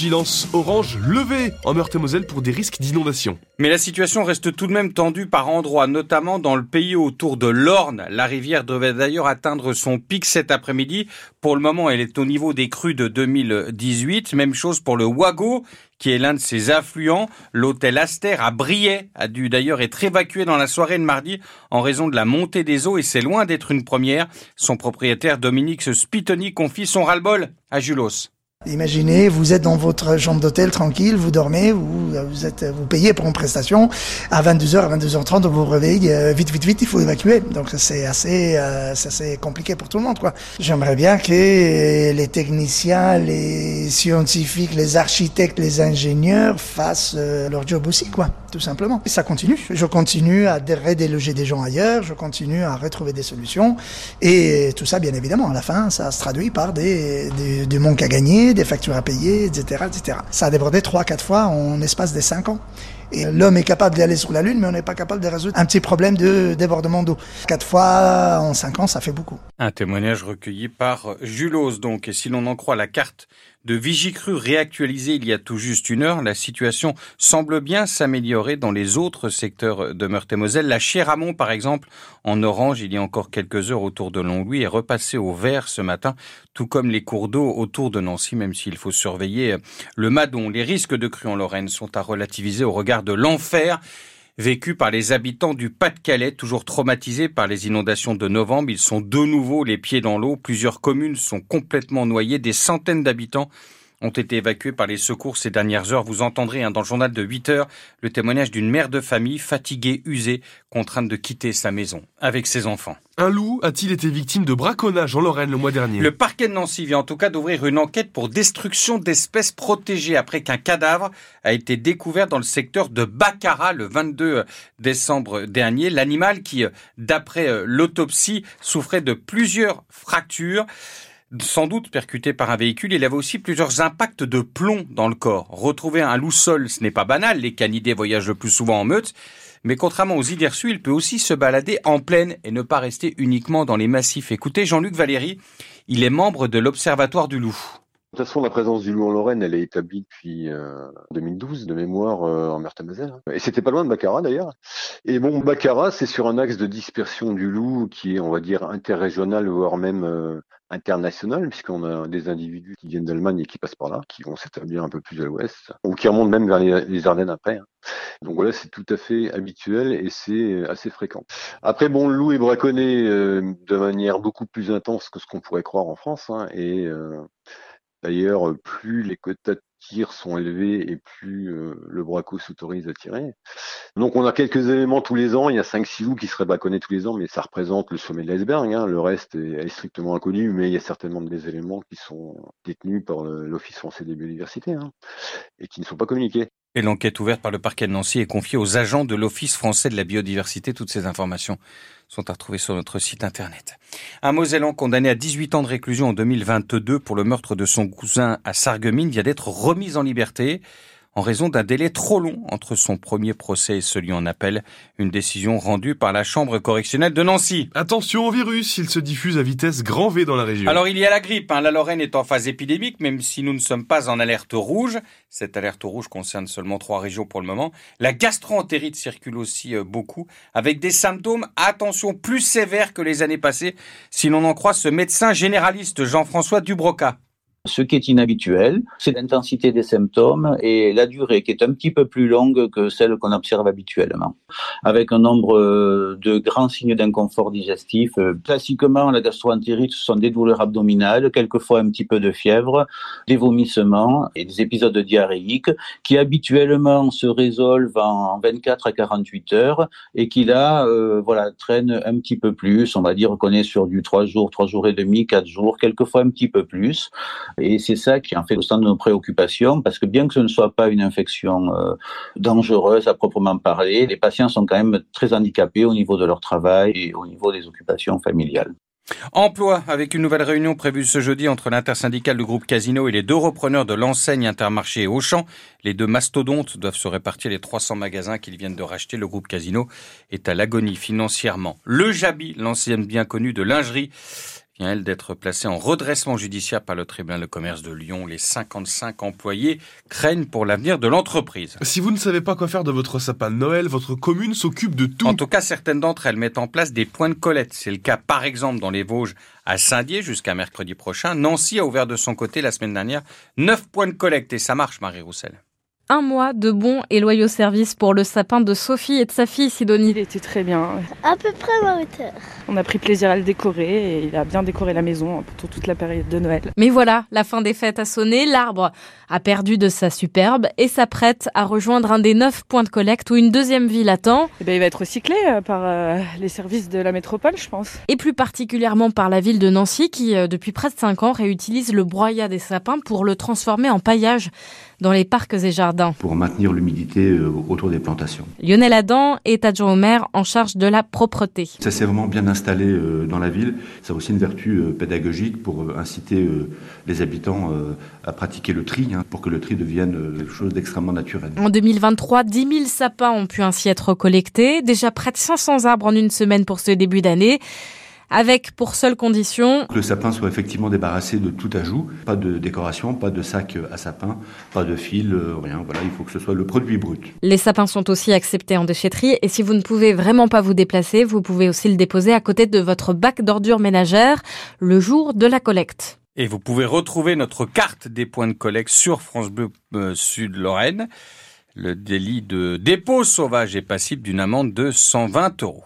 vigilance orange levée en Meurthe-et-Moselle pour des risques d'inondation. Mais la situation reste tout de même tendue par endroits, notamment dans le pays autour de l'Orne. La rivière devait d'ailleurs atteindre son pic cet après-midi. Pour le moment, elle est au niveau des crues de 2018. Même chose pour le Wago, qui est l'un de ses affluents. L'hôtel Aster à Briey a dû d'ailleurs être évacué dans la soirée de mardi en raison de la montée des eaux et c'est loin d'être une première. Son propriétaire Dominique Spitoni confie son ras-le-bol à Julos. Imaginez, vous êtes dans votre chambre d'hôtel tranquille, vous dormez, vous, êtes, vous payez pour une prestation. À 22h, à 22h30, vous vous réveillez, euh, vite, vite, vite, il faut évacuer. Donc c'est assez, euh, assez compliqué pour tout le monde, quoi. J'aimerais bien que les techniciens, les scientifiques, les architectes, les ingénieurs fassent euh, leur job aussi, quoi, tout simplement. Et ça continue. Je continue à redéloger des gens ailleurs, je continue à retrouver des solutions. Et tout ça, bien évidemment, à la fin, ça se traduit par des, des, des manques à gagner des factures à payer, etc., etc. Ça a débordé trois, quatre fois en espace de cinq ans. Et l'homme est capable d'y aller sur la Lune, mais on n'est pas capable de résoudre un petit problème de débordement d'eau. Quatre fois en cinq ans, ça fait beaucoup. Un témoignage recueilli par Julos, donc. Et si l'on en croit la carte de Vigicru réactualisée il y a tout juste une heure, la situation semble bien s'améliorer dans les autres secteurs de Meurthe-et-Moselle. La Chéramont, par exemple, en orange, il y a encore quelques heures autour de Longlouis, est repassée au vert ce matin, tout comme les cours d'eau autour de Nancy, même s'il faut surveiller le Madon. Les risques de crue en Lorraine sont à relativiser au regard de l'enfer vécu par les habitants du Pas-de-Calais, toujours traumatisés par les inondations de novembre. Ils sont de nouveau les pieds dans l'eau. Plusieurs communes sont complètement noyées. Des centaines d'habitants ont été évacués par les secours ces dernières heures. Vous entendrez hein, dans le journal de 8 heures le témoignage d'une mère de famille fatiguée, usée, contrainte de quitter sa maison avec ses enfants. Un loup a-t-il été victime de braconnage en Lorraine le mois dernier? Le parquet de Nancy vient en tout cas d'ouvrir une enquête pour destruction d'espèces protégées après qu'un cadavre a été découvert dans le secteur de Baccarat le 22 décembre dernier. L'animal qui, d'après euh, l'autopsie, souffrait de plusieurs fractures sans doute percuté par un véhicule, il avait aussi plusieurs impacts de plomb dans le corps. Retrouver un loup sol, ce n'est pas banal, les canidés voyagent le plus souvent en meute, mais contrairement aux idées reçues, il peut aussi se balader en plaine et ne pas rester uniquement dans les massifs. Écoutez Jean-Luc Valéry, il est membre de l'Observatoire du loup. De toute façon, la présence du loup en Lorraine, elle est établie depuis 2012, euh, de mémoire, euh, en Meurthe-et-Moselle. Et c'était pas loin de Baccarat, d'ailleurs. Et bon, Baccarat, c'est sur un axe de dispersion du loup qui est, on va dire, interrégional, voire même euh, international, puisqu'on a des individus qui viennent d'Allemagne et qui passent par là, qui vont s'établir un peu plus à l'ouest, ou qui remontent même vers les, Ardennes après. Hein. Donc voilà, c'est tout à fait habituel et c'est assez fréquent. Après, bon, le loup est braconné euh, de manière beaucoup plus intense que ce qu'on pourrait croire en France, hein, et euh, D'ailleurs, plus les quotas tir sont élevés et plus le braco s'autorise à tirer. Donc on a quelques éléments tous les ans. Il y a 5-6 loups qui seraient braconnés tous les ans, mais ça représente le sommet de l'iceberg. Hein. Le reste est, strictement inconnu, mais il y a certainement des éléments qui sont détenus par l'Office français des biodiversités hein, et qui ne sont pas communiqués. Et l'enquête ouverte par le parquet de Nancy est confiée aux agents de l'Office français de la biodiversité. Toutes ces informations sont à retrouver sur notre site internet. Un Mosellan condamné à 18 ans de réclusion en 2022 pour le meurtre de son cousin à Sarreguemines vient d'être remis en liberté en raison d'un délai trop long entre son premier procès et celui en appel, une décision rendue par la Chambre correctionnelle de Nancy. Attention au virus, il se diffuse à vitesse grand V dans la région. Alors il y a la grippe, hein. la Lorraine est en phase épidémique, même si nous ne sommes pas en alerte rouge. Cette alerte rouge concerne seulement trois régions pour le moment. La gastroentérite circule aussi euh, beaucoup, avec des symptômes, attention, plus sévères que les années passées, si l'on en croit ce médecin généraliste Jean-François Dubroca. Ce qui est inhabituel, c'est l'intensité des symptômes et la durée qui est un petit peu plus longue que celle qu'on observe habituellement, avec un nombre euh, de grands signes d'inconfort digestif. Euh, classiquement, la gastroentérite, ce sont des douleurs abdominales, quelquefois un petit peu de fièvre, des vomissements et des épisodes diarrhéiques qui habituellement se résolvent en 24 à 48 heures et qui là, euh, voilà, traînent un petit peu plus. On va dire qu'on est sur du 3 jours, 3 jours et demi, 4 jours, quelquefois un petit peu plus. Et c'est ça qui en fait au centre de nos préoccupations, parce que bien que ce ne soit pas une infection euh, dangereuse à proprement parler, les patients sont quand même très handicapés au niveau de leur travail et au niveau des occupations familiales. Emploi, avec une nouvelle réunion prévue ce jeudi entre l'intersyndicale du groupe Casino et les deux repreneurs de l'enseigne Intermarché Auchan. Les deux mastodontes doivent se répartir les 300 magasins qu'ils viennent de racheter. Le groupe Casino est à l'agonie financièrement. Le Jabi, l'ancienne bien connue de lingerie, vient, elle, d'être placée en redressement judiciaire par le tribunal de commerce de Lyon. Les 55 employés craignent pour l'avenir de l'entreprise. Si vous ne savez pas quoi faire de votre sapin de Noël, votre commune s'occupe de tout. En tout cas, certaines d'entre elles mettent en place des points de collecte. C'est le cas, par exemple, dans les Vosges, à Saint-Dié, jusqu'à mercredi prochain. Nancy a ouvert de son côté la semaine dernière 9 points de collecte et ça marche, Marie Roussel un mois de bons et loyaux services pour le sapin de Sophie et de sa fille Sidonie. Il était très bien. À peu près à ma hauteur. On a pris plaisir à le décorer et il a bien décoré la maison pour toute la période de Noël. Mais voilà, la fin des fêtes a sonné, l'arbre a perdu de sa superbe et s'apprête à rejoindre un des neuf points de collecte où une deuxième ville attend. Et eh ben, il va être recyclé euh, par euh, les services de la métropole, je pense. Et plus particulièrement par la ville de Nancy qui, euh, depuis près de 5 ans, réutilise le broyat des sapins pour le transformer en paillage dans les parcs et jardins. Pour maintenir l'humidité euh, autour des plantations. Lionel Adam est adjoint au maire en charge de la propreté. Ça s'est vraiment bien installé euh, dans la ville. Ça a aussi une vertu euh, pédagogique pour inciter les habitants à pratiquer le tri, hein, pour que le tri devienne quelque chose d'extrêmement naturel. En 2023, 10 000 sapins ont pu ainsi être collectés. Déjà près de 500 arbres en une semaine pour ce début d'année avec pour seule condition que le sapin soit effectivement débarrassé de tout ajout, pas de décoration, pas de sac à sapin, pas de fil, euh, rien. Voilà, il faut que ce soit le produit brut. Les sapins sont aussi acceptés en déchetterie et si vous ne pouvez vraiment pas vous déplacer, vous pouvez aussi le déposer à côté de votre bac d'ordures ménagères le jour de la collecte. Et vous pouvez retrouver notre carte des points de collecte sur France Bleu euh, Sud Lorraine. Le délit de dépôt sauvage est passible d'une amende de 120 euros.